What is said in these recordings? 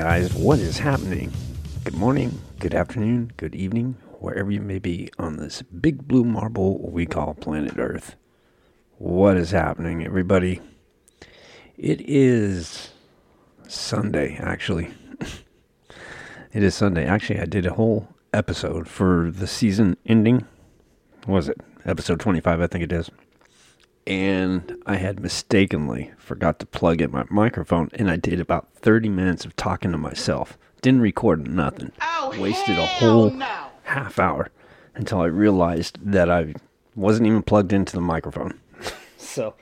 Guys, what is happening? Good morning, good afternoon, good evening, wherever you may be on this big blue marble we call planet Earth. What is happening, everybody? It is Sunday, actually. it is Sunday. Actually, I did a whole episode for the season ending. What was it? Episode 25, I think it is and I had mistakenly forgot to plug in my microphone, and I did about 30 minutes of talking to myself. Didn't record nothing. Oh, Wasted a whole no. half hour until I realized that I wasn't even plugged into the microphone. so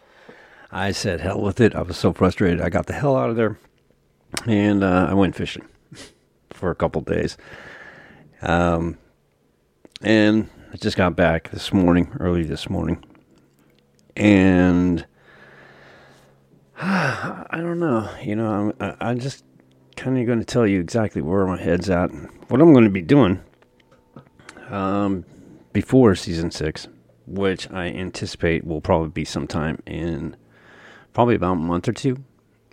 I said, hell with it. I was so frustrated. I got the hell out of there, and uh, I went fishing for a couple days. Um, and I just got back this morning, early this morning and I don't know. You know, I'm I'm just kind of going to tell you exactly where my head's at, what I'm going to be doing um, before season six, which I anticipate will probably be sometime in probably about a month or two.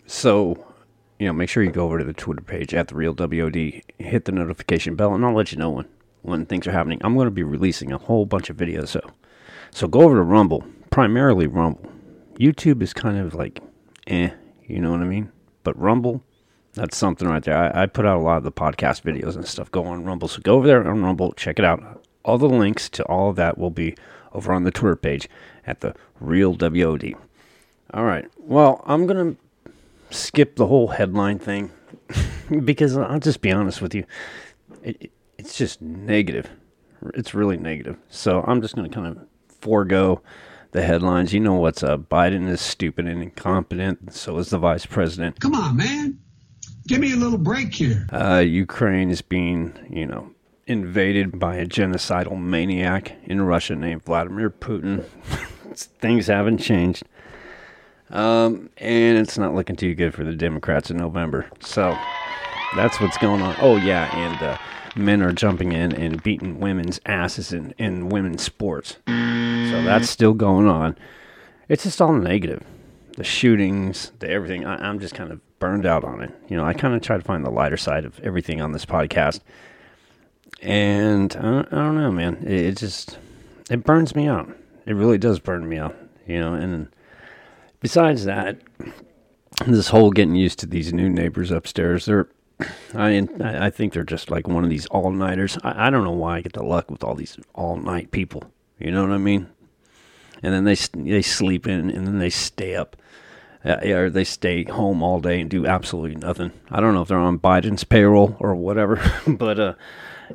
So, you know, make sure you go over to the Twitter page at the real WOD, hit the notification bell, and I'll let you know when when things are happening. I'm going to be releasing a whole bunch of videos, so so go over to Rumble, primarily Rumble. YouTube is kind of like, eh, you know what I mean? But Rumble, that's something right there. I, I put out a lot of the podcast videos and stuff go on Rumble. So go over there on Rumble, check it out. All the links to all of that will be over on the Twitter page at the Real WOD. All right. Well, I'm going to skip the whole headline thing because I'll just be honest with you. It, it, it's just negative. It's really negative. So I'm just going to kind of forego the headlines. You know what's up. Biden is stupid and incompetent. So is the vice president. Come on, man. Give me a little break here. Uh, Ukraine is being, you know, invaded by a genocidal maniac in Russia named Vladimir Putin. Things haven't changed. Um, and it's not looking too good for the Democrats in November. So that's what's going on. Oh, yeah. And uh, men are jumping in and beating women's asses in, in women's sports. So that's still going on. It's just all negative. The shootings, the everything. I, I'm just kind of burned out on it. You know, I kind of try to find the lighter side of everything on this podcast. And I don't, I don't know, man. It, it just, it burns me out. It really does burn me out. You know, and besides that, this whole getting used to these new neighbors upstairs, they're, I, I think they're just like one of these all nighters. I, I don't know why I get the luck with all these all night people. You know what I mean? And then they they sleep in, and then they stay up, uh, or they stay home all day and do absolutely nothing. I don't know if they're on Biden's payroll or whatever, but uh,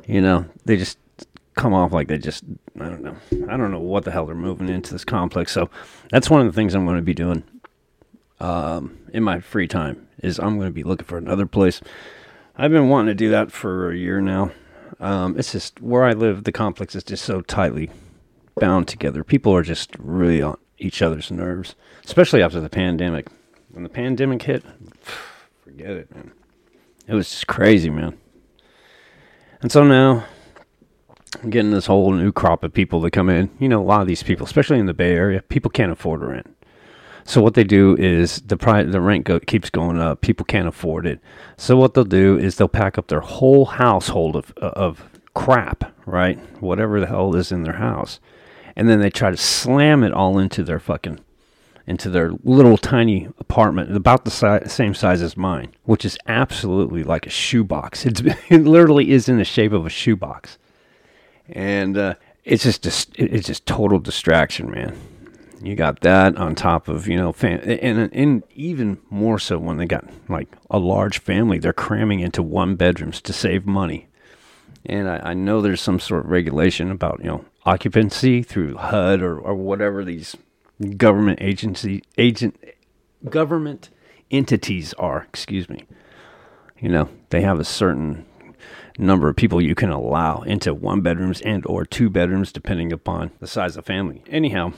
you know, they just come off like they just I don't know. I don't know what the hell they're moving into this complex. So that's one of the things I'm going to be doing um, in my free time is I'm going to be looking for another place. I've been wanting to do that for a year now. Um, it's just where I live. The complex is just so tightly bound together. People are just really on each other's nerves, especially after the pandemic. When the pandemic hit, forget it, man. It was just crazy, man. And so now I'm getting this whole new crop of people that come in. You know, a lot of these people, especially in the Bay Area, people can't afford to rent. So what they do is the pri- the rent go- keeps going up. People can't afford it. So what they'll do is they'll pack up their whole household of of crap, right? Whatever the hell is in their house, and then they try to slam it all into their fucking into their little tiny apartment, about the si- same size as mine, which is absolutely like a shoebox. It's it literally is in the shape of a shoebox, and uh, it's just dis- it's just total distraction, man. You got that on top of you know, fam- and and even more so when they got like a large family, they're cramming into one bedrooms to save money. And I, I know there's some sort of regulation about you know occupancy through HUD or, or whatever these government agency agent government entities are. Excuse me. You know they have a certain number of people you can allow into one bedrooms and or two bedrooms depending upon the size of the family. Anyhow,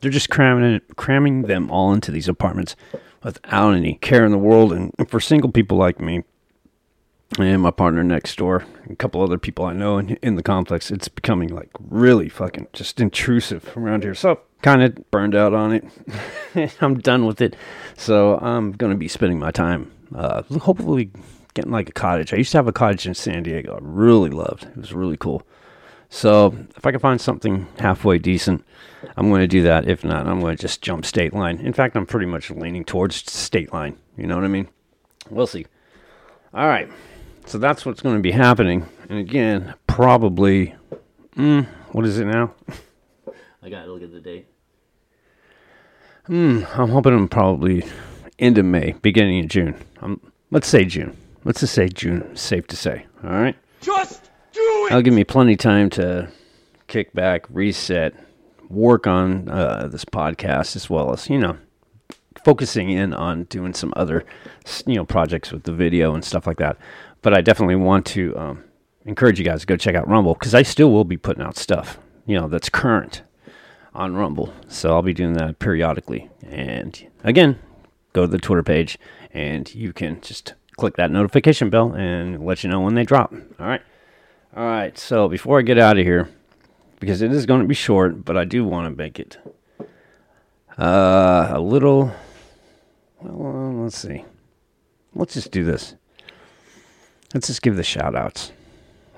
they're just cramming cramming them all into these apartments without any care in the world. And for single people like me and my partner next door, a couple other people I know in, in the complex, it's becoming like really fucking just intrusive around here. So kind of burned out on it. I'm done with it. So I'm going to be spending my time, uh, hopefully getting like a cottage. I used to have a cottage in San Diego. I really loved. It was really cool. So if I can find something halfway decent, I'm going to do that. If not, I'm going to just jump state line. In fact, I'm pretty much leaning towards state line. You know what I mean? We'll see. All right. So that's what's going to be happening. And again, probably, mm, what is it now? I got to look at the date. Hmm, I'm hoping I'm probably end of May, beginning of June. Um, let's say June. Let's just say June. Safe to say. All right. Just do That'll give me plenty of time to kick back, reset, work on uh, this podcast as well as you know focusing in on doing some other you know projects with the video and stuff like that. But I definitely want to um, encourage you guys to go check out Rumble because I still will be putting out stuff you know that's current on Rumble. So I'll be doing that periodically. And again, go to the Twitter page and you can just click that notification bell and let you know when they drop. All right. All right. So before I get out of here, because it is going to be short, but I do want to make it uh, a little. Well, let's see. Let's just do this. Let's just give the shout outs.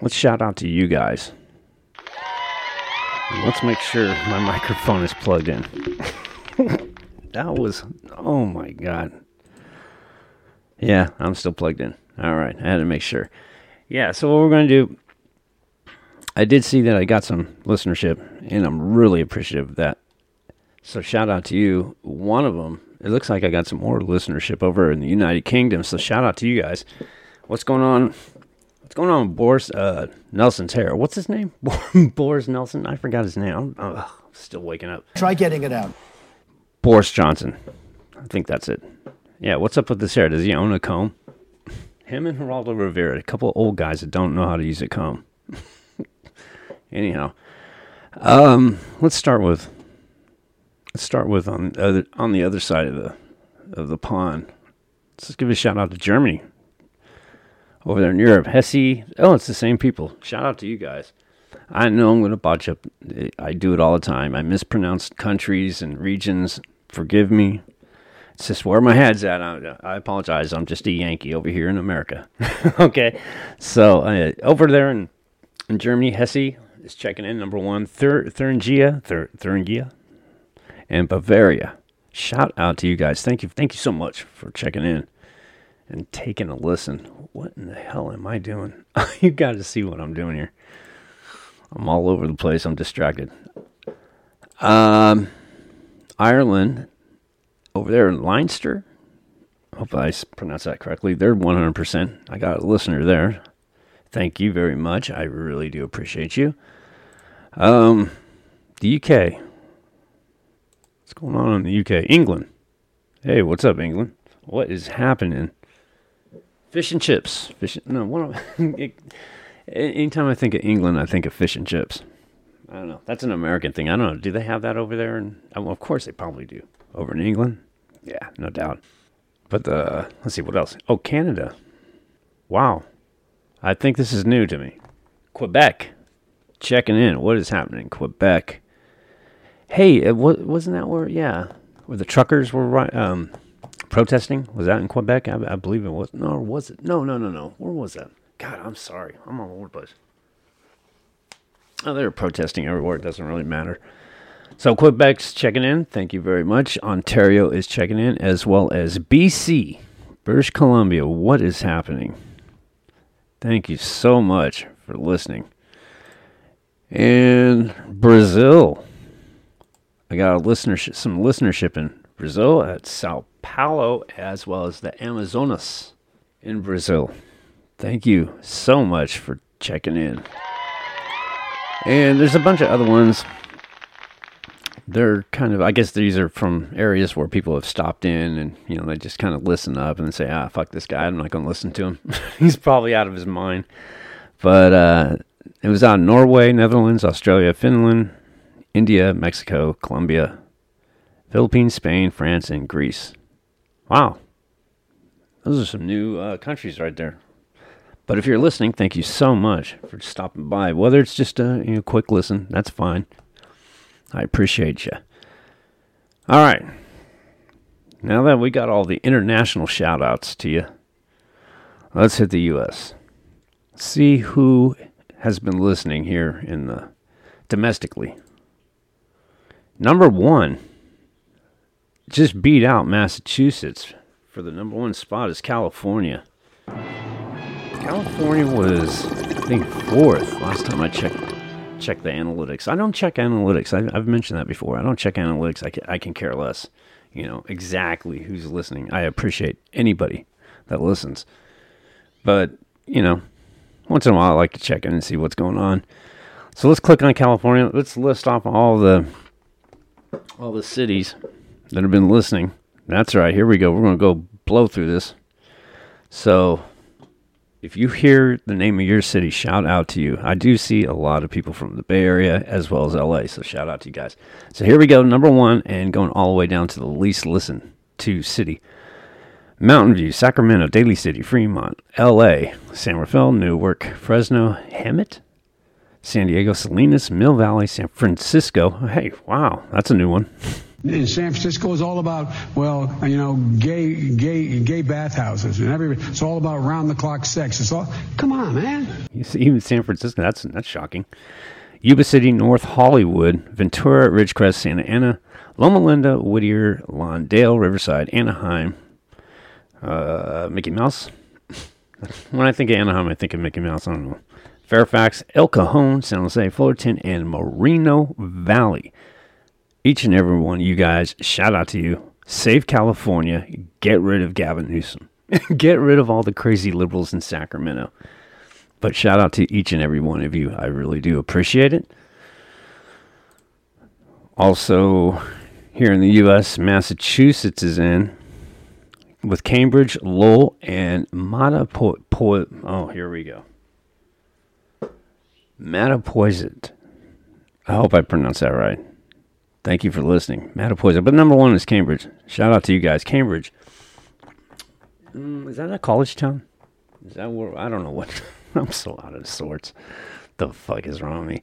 Let's shout out to you guys. Let's make sure my microphone is plugged in. that was, oh my God. Yeah, I'm still plugged in. All right, I had to make sure. Yeah, so what we're going to do, I did see that I got some listenership, and I'm really appreciative of that. So shout out to you. One of them, it looks like I got some more listenership over in the United Kingdom. So shout out to you guys. What's going on? What's going on with Boris uh, Nelson's hair? What's his name? Boris Nelson? I forgot his name. I'm, I'm still waking up. Try getting it out. Boris Johnson. I think that's it. Yeah, what's up with this hair? Does he own a comb? Him and Geraldo Rivera, a couple of old guys that don't know how to use a comb. Anyhow, um, let's start with let's start with on the other, on the other side of the of the pond. Let's give a shout out to Germany over there in Europe. Hesse. Oh, it's the same people. Shout out to you guys. I know I'm going to botch up. I do it all the time. I mispronounce countries and regions. Forgive me. It's just where my head's at. I, I apologize. I'm just a Yankee over here in America. okay. So uh, over there in, in Germany, Hesse is checking in. Number one, Thur- Thuringia, Thur- Thuringia, and Bavaria. Shout out to you guys. Thank you. Thank you so much for checking in and taking a listen. What in the hell am I doing? you got to see what I'm doing here. I'm all over the place. I'm distracted. Um, Ireland, over there in Leinster. Hope I pronounced that correctly. They're 100%. I got a listener there. Thank you very much. I really do appreciate you. Um, the UK. What's going on in the UK? England. Hey, what's up, England? What is happening? Fish and chips. Fish. No, what? anytime I think of England, I think of fish and chips. I don't know. That's an American thing. I don't know. Do they have that over there? And well, of course they probably do. Over in England, yeah, no doubt. But the let's see what else. Oh, Canada. Wow, I think this is new to me. Quebec, checking in. What is happening, in Quebec? Hey, what wasn't that where? Yeah, where the truckers were um, protesting? Was that in Quebec? I, I believe it was. No, was it? No, no, no, no. Where was that? God, I'm sorry. I'm all over the place. Oh, they're protesting everywhere. It doesn't really matter. So Quebec's checking in. Thank you very much. Ontario is checking in, as well as BC, British Columbia. What is happening? Thank you so much for listening. And Brazil. I got a listenership, some listenership in Brazil at Sao Paulo, as well as the Amazonas in Brazil. Thank you so much for checking in. And there's a bunch of other ones. They're kind of, I guess these are from areas where people have stopped in and, you know, they just kind of listen up and say, ah, fuck this guy. I'm not going to listen to him. He's probably out of his mind. But uh, it was in Norway, Netherlands, Australia, Finland, India, Mexico, Colombia, Philippines, Spain, France, and Greece. Wow. Those are some new uh, countries right there. But if you're listening, thank you so much for stopping by. Whether it's just a you know, quick listen, that's fine. I appreciate you. All right. Now that we got all the international shout outs to you, Let's hit the U.S. See who has been listening here in the domestically. Number one, just beat out Massachusetts for the number one spot is California. California was, I think, fourth last time I checked check the analytics. I don't check analytics. I, have mentioned that before. I don't check analytics. I can, I can care less. You know exactly who's listening. I appreciate anybody that listens, but you know, once in a while I like to check in and see what's going on. So let's click on California. Let's list off all the all the cities that have been listening. That's right. Here we go. We're going to go blow through this. So if you hear the name of your city, shout out to you. I do see a lot of people from the Bay Area as well as LA, so shout out to you guys. So here we go, number one, and going all the way down to the least listened to city. Mountain View, Sacramento, Daly City, Fremont, LA, San Rafael, Newark, Fresno, Hemet, San Diego, Salinas, Mill Valley, San Francisco. Hey, wow, that's a new one. in San Francisco is all about, well, you know, gay, gay, gay bathhouses and every. It's all about round the clock sex. It's all. Come on, man. You see, even San Francisco. That's that's shocking. Yuba City, North Hollywood, Ventura, Ridgecrest, Santa Ana, Loma Linda, Whittier, Lawndale, Riverside, Anaheim, uh, Mickey Mouse. when I think of Anaheim, I think of Mickey Mouse. I don't know. Fairfax, El Cajon, San Jose, Fullerton, and Moreno Valley each and every one you guys, shout out to you. Save California. Get rid of Gavin Newsom. Get rid of all the crazy liberals in Sacramento. But shout out to each and every one of you. I really do appreciate it. Also, here in the U.S., Massachusetts is in with Cambridge, Lowell, and Mattapoisett. Oh, here we go. Mattapoisett. I hope I pronounced that right. Thank you for listening. Mattapoisett. But number one is Cambridge. Shout out to you guys. Cambridge. Mm, is that a college town? Is that where? I don't know what. I'm so out of sorts. The fuck is wrong with me?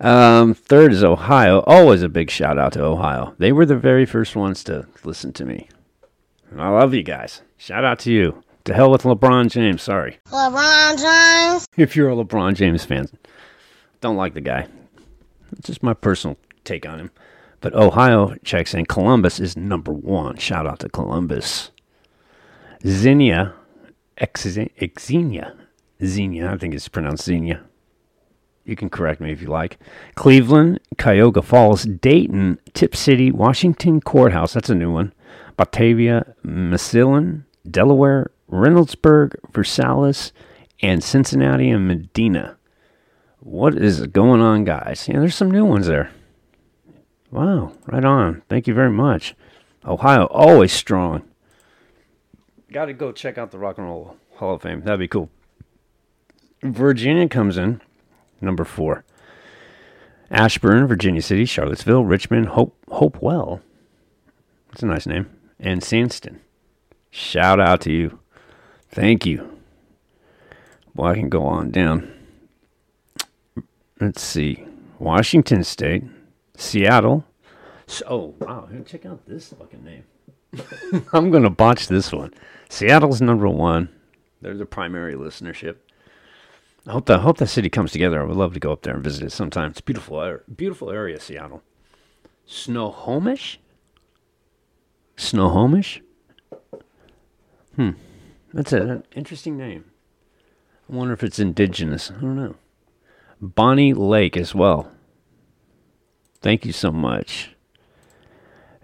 Um, third is Ohio. Always a big shout out to Ohio. They were the very first ones to listen to me. I love you guys. Shout out to you. To hell with LeBron James. Sorry. LeBron James. If you're a LeBron James fan, don't like the guy. It's just my personal take on him. But Ohio checks in. Columbus is number one. Shout out to Columbus. Xenia, Xenia, Xenia, I think it's pronounced Xenia. You can correct me if you like. Cleveland, Cuyahoga Falls, Dayton, Tipp City, Washington Courthouse. That's a new one. Batavia, Massillon, Delaware, Reynoldsburg, Versailles, and Cincinnati and Medina. What is going on, guys? Yeah, there's some new ones there. Wow, right on. Thank you very much. Ohio, always strong. Got to go check out the Rock and Roll Hall of Fame. That'd be cool. Virginia comes in, number four. Ashburn, Virginia City, Charlottesville, Richmond, Hope, Hopewell. That's a nice name. And Sandston. Shout out to you. Thank you. Well, I can go on down. Let's see. Washington State, Seattle. So, oh, wow. Check out this fucking name. I'm going to botch this one. Seattle's number one. They're the primary listenership. I hope that hope city comes together. I would love to go up there and visit it sometime. It's beautiful, er, beautiful area, Seattle. Snohomish. Snohomish. Hmm, that's a, an interesting name. I wonder if it's indigenous. I don't know. Bonney Lake as well. Thank you so much.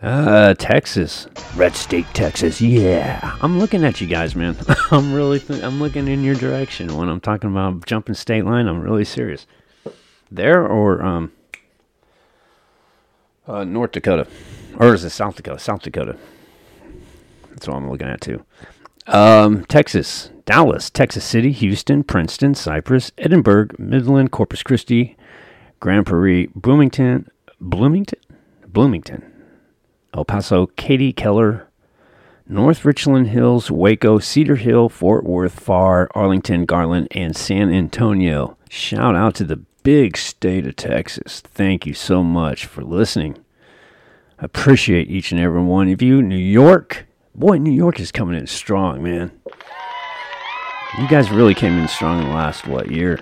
Uh, Texas, Red State, Texas. Yeah, I'm looking at you guys, man. I'm really, th- I'm looking in your direction when I'm talking about jumping state line. I'm really serious. There or um, uh, North Dakota, or is it South Dakota? South Dakota. That's what I'm looking at too. Um, Texas, Dallas, Texas City, Houston, Princeton, Cypress, Edinburg, Midland, Corpus Christi, Grand Prairie, Bloomington, Bloomington, Bloomington, El Paso, Katy, Keller, North Richland Hills, Waco, Cedar Hill, Fort Worth, Far, Arlington, Garland, and San Antonio. Shout out to the big state of Texas. Thank you so much for listening. Appreciate each and every one of you. New York, boy, New York is coming in strong, man. You guys really came in strong in the last, what, year?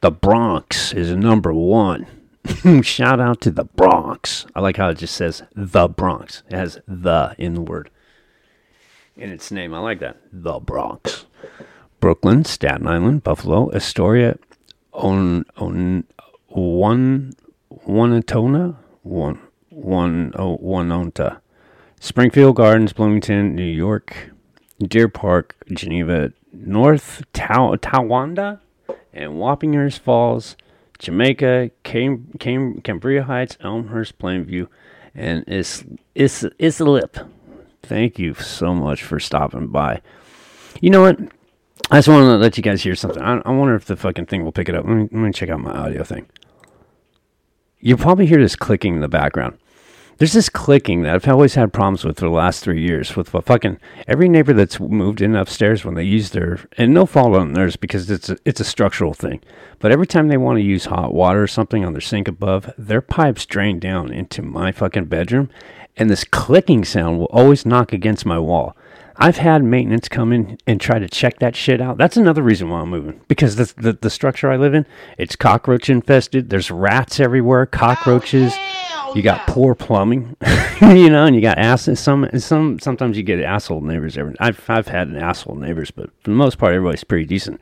The Bronx is number one. Shout out to the Bronx. I like how it just says the Bronx. It has the in the word in its name. I like that. The Bronx. Brooklyn, Staten Island, Buffalo, Astoria, on on one Wanatona, one one oh Springfield Gardens, Bloomington, New York, Deer Park, Geneva, North Taw- Tawanda, and Wappingers Falls, Jamaica, Cam- Cam- Cambria Heights, Elmhurst, Plainview, and Is Is Islip. Thank you so much for stopping by. You know what? I just want to let you guys hear something. I, I wonder if the fucking thing will pick it up. Let me, let me check out my audio thing. You'll probably hear this clicking in the background. There's this clicking that I've always had problems with for the last three years with fucking every neighbor that's moved in upstairs when they use their and no fault on theirs because it's a, it's a structural thing. But every time they want to use hot water or something on their sink above, their pipes drain down into my fucking bedroom, and this clicking sound will always knock against my wall. I've had maintenance come in and try to check that shit out. That's another reason why I'm moving because the the, the structure I live in, it's cockroach infested. There's rats everywhere, cockroaches. You got poor plumbing, you know, and you got ass. Some some sometimes you get asshole neighbors. Every I've I've had asshole neighbors, but for the most part, everybody's pretty decent.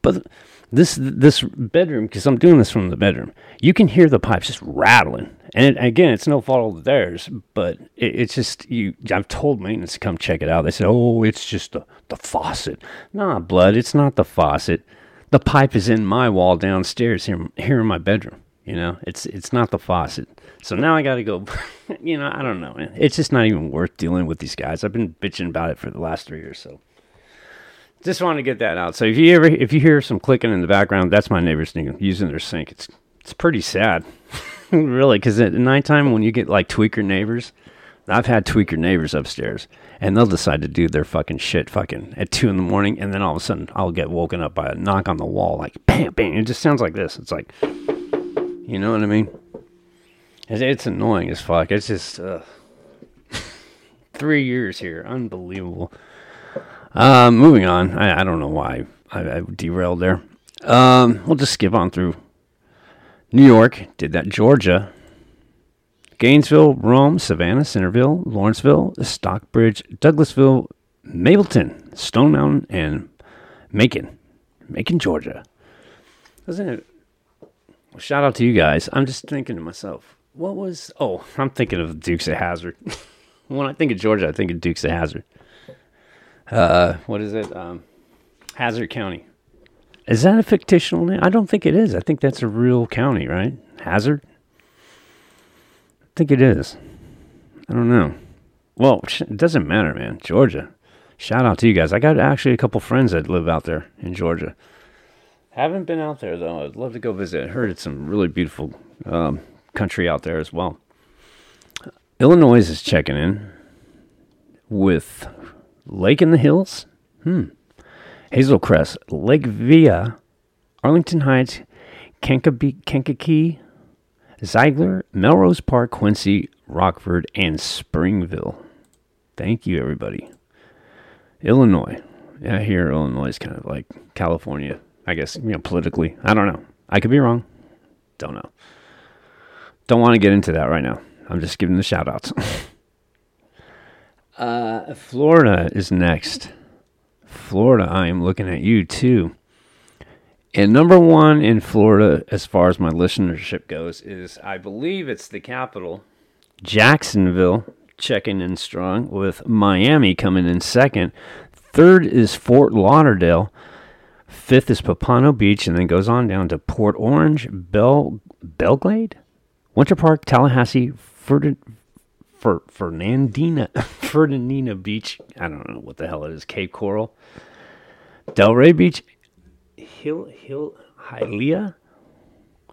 But this this bedroom, because I'm doing this from the bedroom, you can hear the pipes just rattling. And it, again, it's no fault of theirs, but it, it's just you. I've told maintenance to come check it out. They said, "Oh, it's just the the faucet." Nah, blood, it's not the faucet. The pipe is in my wall downstairs here here in my bedroom. You know, it's it's not the faucet. So now I got to go. you know, I don't know. Man. It's just not even worth dealing with these guys. I've been bitching about it for the last three years. So just want to get that out. So if you ever if you hear some clicking in the background, that's my neighbors using their sink. It's it's pretty sad, really, because at nighttime when you get like tweaker neighbors, I've had tweaker neighbors upstairs, and they'll decide to do their fucking shit fucking at two in the morning, and then all of a sudden I'll get woken up by a knock on the wall, like bam, bam. It just sounds like this. It's like, you know what I mean? It's, it's annoying as fuck. It's just uh, three years here, unbelievable. Uh, moving on. I, I don't know why I, I derailed there. Um, we'll just skip on through. New York did that. Georgia, Gainesville, Rome, Savannah, Centerville, Lawrenceville, Stockbridge, Douglasville, Mableton, Stone Mountain, and Macon, Macon, Georgia. Isn't it? Well, shout out to you guys. I'm just thinking to myself, what was? Oh, I'm thinking of Dukes of Hazzard. when I think of Georgia, I think of Dukes of Hazzard. Uh, what is it? Um, Hazzard County. Is that a fictional name? I don't think it is. I think that's a real county, right? Hazard. I think it is. I don't know. Well, it doesn't matter, man. Georgia. Shout out to you guys. I got actually a couple friends that live out there in Georgia. Haven't been out there though. I'd love to go visit. I heard it's some really beautiful um, country out there as well. Illinois is checking in with Lake in the Hills, hmm, Hazel Crest, Lake Via, Arlington Heights, Kankakee, Kankakee, Zeigler, Melrose Park, Quincy, Rockford, and Springville. Thank you, everybody. Illinois. Yeah, here Illinois is kind of like California, I guess, you know, politically. I don't know. I could be wrong. Don't know. Don't want to get into that right now. I'm just giving the shout outs. uh, Florida is next. Florida, I am looking at you too. And number one in Florida, as far as my listenership goes, is I believe it's the capital, Jacksonville, checking in strong, with Miami coming in second. Third is Fort Lauderdale. Fifth is Pompano Beach, and then goes on down to Port Orange, Bel Belglade, Winter Park, Tallahassee, Ferd- Fer- Fernandina, Fernandina Beach. I don't know what the hell it is. Cape Coral, Delray Beach, Hill Hill Hialeah,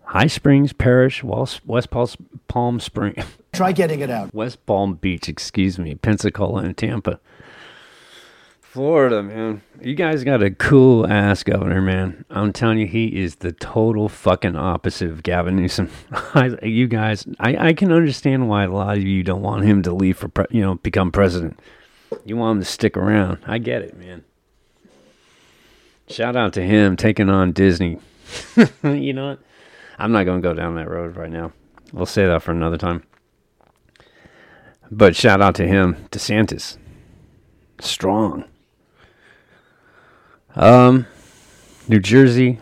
High Springs Parish, West, West Palm, Palm Spring, Try getting it out. West Palm Beach. Excuse me, Pensacola and Tampa. Florida, man. You guys got a cool ass governor, man. I'm telling you, he is the total fucking opposite of Gavin Newsom. You guys, I, I can understand why a lot of you don't want him to leave for, pre- you know, become president. You want him to stick around. I get it, man. Shout out to him taking on Disney. you know what? I'm not going to go down that road right now. We'll say that for another time. But shout out to him, DeSantis. Strong. Um, New Jersey.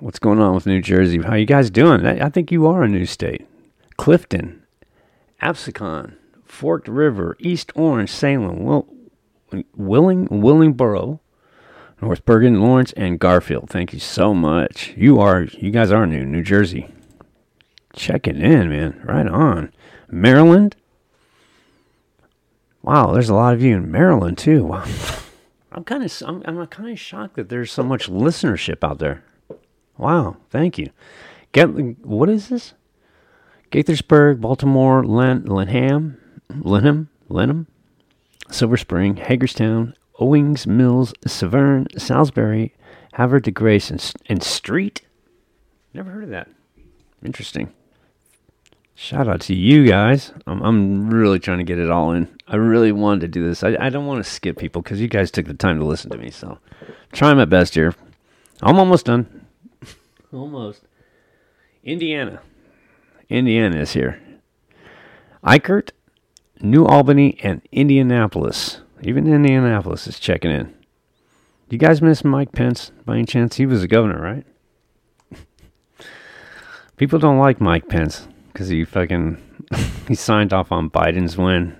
What's going on with New Jersey? How you guys doing? I, I think you are a new state. Clifton, Absecon, Forked River, East Orange, Salem, Will, Willing, Willingboro, North Bergen, Lawrence, and Garfield. Thank you so much. You are, you guys are new, New Jersey. Checking in, man. Right on. Maryland. Wow, there's a lot of you in Maryland too. Wow. I'm kind of, I'm, I'm kind of shocked that there's so much listenership out there. Wow, thank you. Get, what is this? Gaithersburg, Baltimore, Len, Lenham, Lenham, Lenham, Silver Spring, Hagerstown, Owings Mills, Severn, Salisbury, Havre de Grace, and, and Street. Never heard of that. Interesting. Shout out to you guys. I'm, I'm really trying to get it all in. I really wanted to do this. I, I don't want to skip people because you guys took the time to listen to me. So, trying my best here. I'm almost done. almost. Indiana. Indiana is here. Eichert, New Albany, and Indianapolis. Even Indianapolis is checking in. You guys miss Mike Pence by any chance? He was the governor, right? People don't like Mike Pence because he fucking he signed off on Biden's win.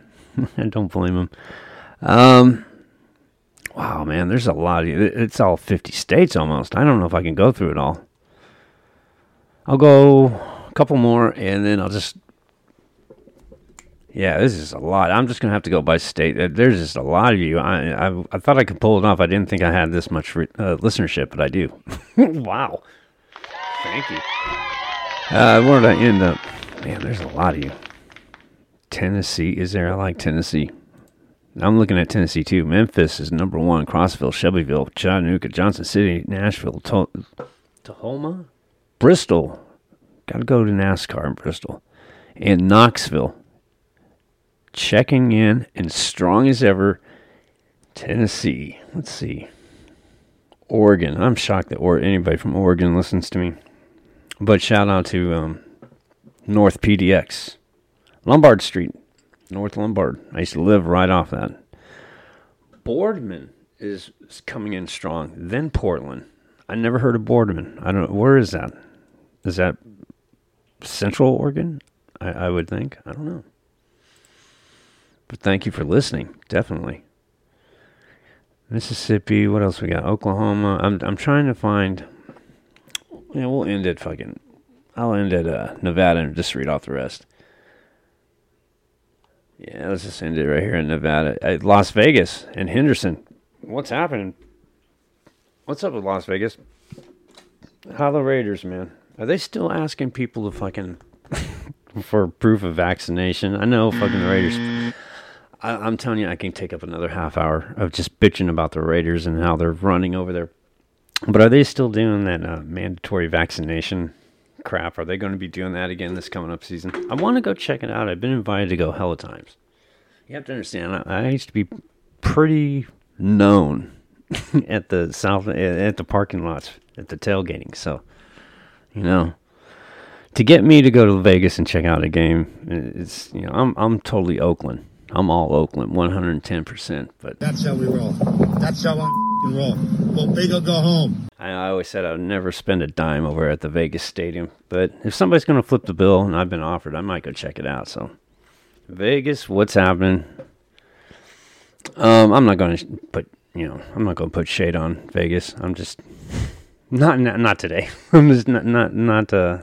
I don't blame him. Um, wow, man, there's a lot. Of, it's all 50 states almost. I don't know if I can go through it all. I'll go a couple more, and then I'll just yeah, this is a lot. I'm just gonna have to go by state. There's just a lot of you. I I, I thought I could pull it off. I didn't think I had this much re- uh, listenership, but I do. wow. Thank you. Uh, where did I end up? Man, there's a lot of you. Tennessee is there? I like Tennessee. I'm looking at Tennessee too. Memphis is number one. Crossville, Shelbyville, Chattanooga, Johnson City, Nashville, Tahoma, Bristol. Got to go to NASCAR in Bristol, and Knoxville checking in and strong as ever. Tennessee. Let's see. Oregon. I'm shocked that or- anybody from Oregon listens to me. But shout out to um, North PDX. Lombard Street. North Lombard. I used to live right off that. Boardman is, coming in strong. Then Portland. I never heard of Boardman. I don't know. Where is that? Is that Central Oregon? I, I would think. I don't know. But thank you for listening. Definitely. Mississippi. What else we got? Oklahoma. I'm I'm trying to find. Yeah, we'll end at fucking. I'll end at uh, Nevada and just read off the rest. Yeah, let's just end it right here in Nevada. At Las Vegas and Henderson. What's happening? What's up with Las Vegas? How the Raiders, man? Are they still asking people to fucking for proof of vaccination? I know fucking the Raiders. I, am telling you, I can take up another half hour of just bitching about the Raiders and how they're running over there. But are they still doing that uh, mandatory vaccination crap? Are they going to be doing that again this coming up season? I want to go check it out. I've been invited to go hella times. You have to understand, I, used to be pretty known at the south at the parking lots at the tailgating. So, you know, to get me to go to Vegas and check out a game, it's you know, I'm I'm totally Oakland. I'm all Oakland, 110%. But that's how we roll. That's how I'm roll. Go big or go home. I, I always said I would never spend a dime over at the Vegas Stadium. But if somebody's going to flip the bill and I've been offered, I might go check it out. So, Vegas, what's happening? Um, I'm not going to put, you know, I'm not going to put shade on Vegas. I'm just not not, not today. I'm just not not not uh,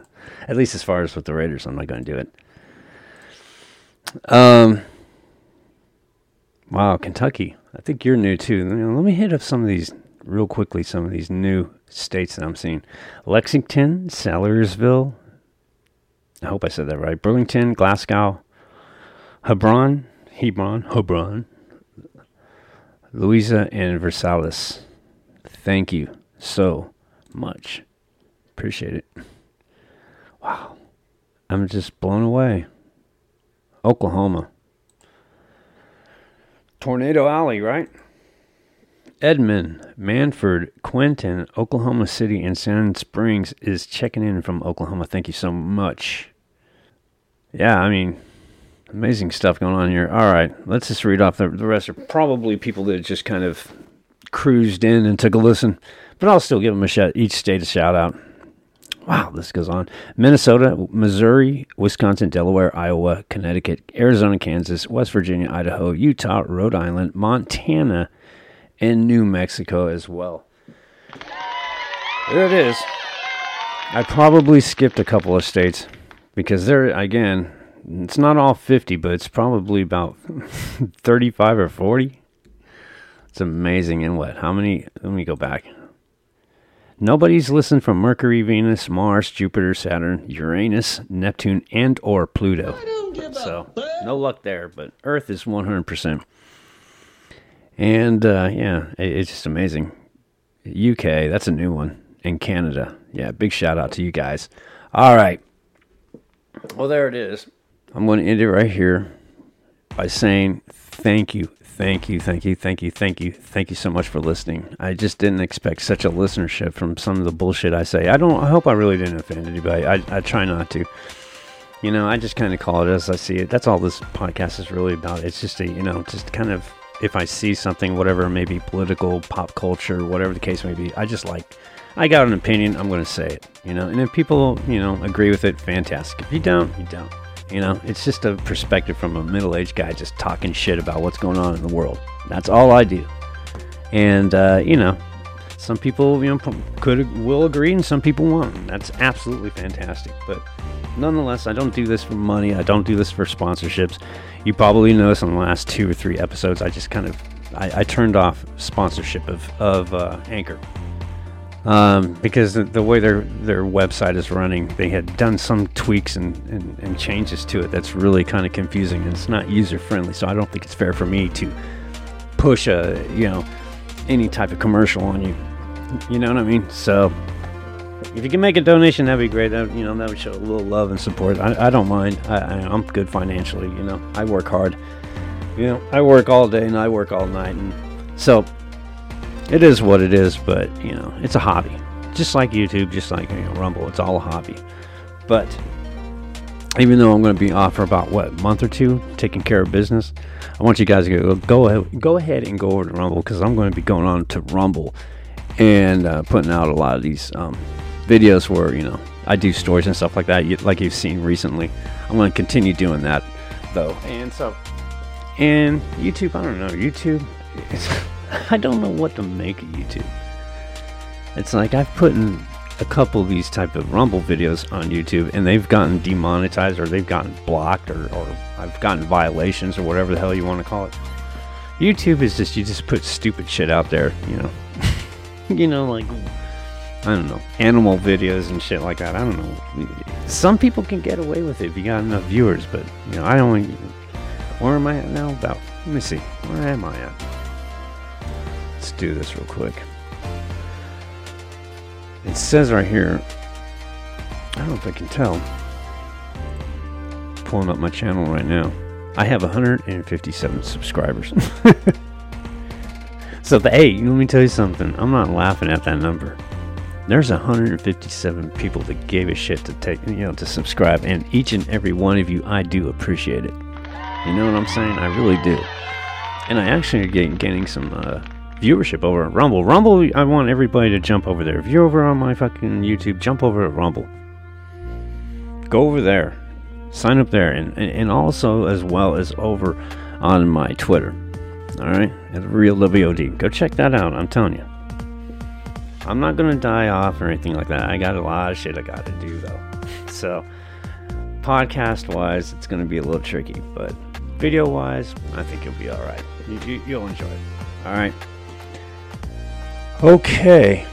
at least as far as with the Raiders, I'm not going to do it. Um. Wow, Kentucky. I think you're new too. Let me hit up some of these real quickly. Some of these new states that I'm seeing: Lexington, Salyersville. I hope I said that right. Burlington, Glasgow, Hebron, Hebron, Hebron, Louisa, and Versailles. Thank you so much. Appreciate it. Wow, I'm just blown away. Oklahoma. Tornado Alley, right? Edmond, Manford, Quentin, Oklahoma City, and Sand Springs is checking in from Oklahoma. Thank you so much. Yeah, I mean, amazing stuff going on here. All right, let's just read off the, the rest are probably people that just kind of cruised in and took a listen, but I'll still give them a shout. Each state a shout out. Wow, this goes on. Minnesota, Missouri, Wisconsin, Delaware, Iowa, Connecticut, Arizona, Kansas, West Virginia, Idaho, Utah, Rhode Island, Montana, and New Mexico as well. There it is. I probably skipped a couple of states because there, again, it's not all 50, but it's probably about 35 or 40. It's amazing. And what? How many? Let me go back. Nobody's listened from Mercury, Venus, Mars, Jupiter, Saturn, Uranus, Neptune, and or Pluto. So no luck there, but Earth is 100%. And uh, yeah, it, it's just amazing. UK, that's a new one. And Canada. Yeah, big shout out to you guys. All right. Well, there it is. I'm going to end it right here by saying thank you, thank you, thank you, thank you, thank you, thank you so much for listening. I just didn't expect such a listenership from some of the bullshit I say. I don't. I hope I really didn't offend anybody. I, I try not to. You know, I just kind of call it as I see it. That's all this podcast is really about. It's just a, you know, just kind of if I see something, whatever, maybe political, pop culture, whatever the case may be, I just like, I got an opinion, I'm going to say it, you know. And if people, you know, agree with it, fantastic. If you don't, you don't. You know, it's just a perspective from a middle aged guy just talking shit about what's going on in the world. That's all I do. And, uh, you know, some people, you know, could will agree, and some people won't. That's absolutely fantastic. But nonetheless, I don't do this for money. I don't do this for sponsorships. You probably noticed in the last two or three episodes, I just kind of I, I turned off sponsorship of of uh, Anchor um, because the, way their their website is running, they had done some tweaks and, and, and changes to it that's really kind of confusing and it's not user friendly. So I don't think it's fair for me to push a you know any type of commercial on you. You know what I mean? So if you can make a donation, that'd be great. That, you know, that would show a little love and support. I, I don't mind. I, I, I'm good financially. You know, I work hard. You know, I work all day and I work all night, and so it is what it is. But you know, it's a hobby, just like YouTube, just like you know, Rumble. It's all a hobby. But even though I'm going to be off for about what month or two, taking care of business, I want you guys to go go ahead, go ahead and go over to Rumble because I'm going to be going on to Rumble and uh, putting out a lot of these um, videos where you know I do stories and stuff like that, like you've seen recently. I'm going to continue doing that though, and so and YouTube. I don't know YouTube. I don't know what to make of YouTube. It's like I've put in a couple of these type of Rumble videos on YouTube, and they've gotten demonetized or they've gotten blocked or, or I've gotten violations or whatever the hell you want to call it. YouTube is just you just put stupid shit out there, you know. you know, like I don't know, animal videos and shit like that. I don't know. Some people can get away with it if you got enough viewers, but you know, I only. Where am I at now? About. Let me see. Where am I at? Let's do this real quick. It says right here. I don't know if I can tell. Pulling up my channel right now. I have 157 subscribers. so, the, hey, let me tell you something. I'm not laughing at that number there's 157 people that gave a shit to take you know to subscribe and each and every one of you i do appreciate it you know what i'm saying i really do and i actually are getting some uh, viewership over at rumble rumble i want everybody to jump over there if you're over on my fucking youtube jump over at rumble go over there sign up there and, and also as well as over on my twitter all right at real wod go check that out i'm telling you I'm not gonna die off or anything like that. I got a lot of shit I got to do though. So, podcast wise, it's gonna be a little tricky, but video wise, I think you'll be all right. You, you, will enjoy it. All right. Okay.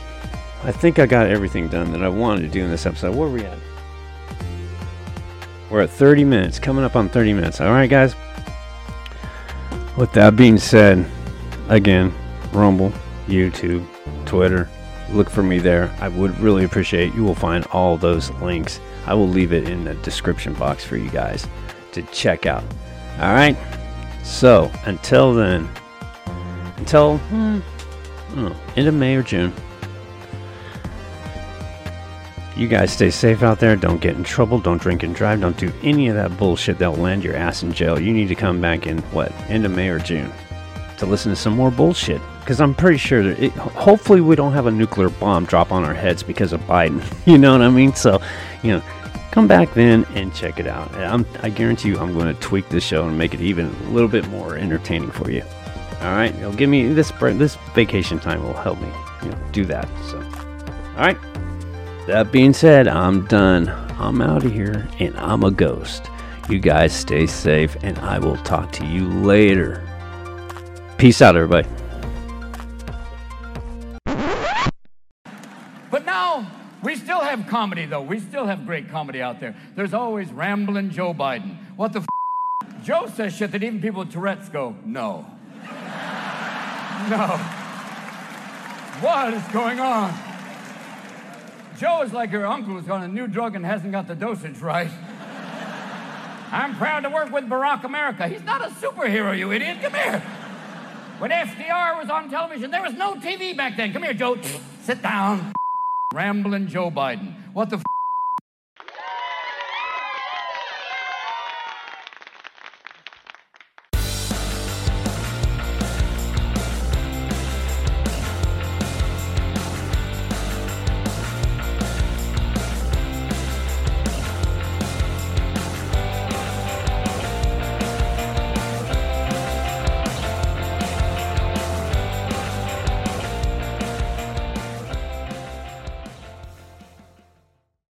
I think I got everything done that I wanted to do in this episode. Where are we at? We're at 30 minutes, coming up on 30 minutes. All right, guys. With that being said, again, Rumble, YouTube, Twitter, look for me there. I would really appreciate you will find all those links. I will leave it in the description box for you guys to check out. All right. So until then, until hmm, Oh, end of May or June. You guys stay safe out there. Don't get in trouble. Don't drink and drive. Don't do any of that bullshit that'll land your ass in jail. You need to come back in what end of May or June to listen to some more bullshit. Because I'm pretty sure that it, hopefully we don't have a nuclear bomb drop on our heads because of Biden. You know what I mean? So, you know, come back then and check it out. I'm, I guarantee you, I'm going to tweak the show and make it even a little bit more entertaining for you. All right, it'll give me this this vacation time will help me you know, do that. So, all right. That being said, I'm done. I'm out of here and I'm a ghost. You guys stay safe and I will talk to you later. Peace out, everybody. But now we still have comedy, though. We still have great comedy out there. There's always rambling Joe Biden. What the f? Joe says shit that even people with Tourette's go, no. no. What is going on? Joe is like her uncle who's on a new drug and hasn't got the dosage right. I'm proud to work with Barack America. He's not a superhero, you idiot. Come here. When FDR was on television, there was no TV back then. Come here, Joe. Sit down. Rambling Joe Biden. What the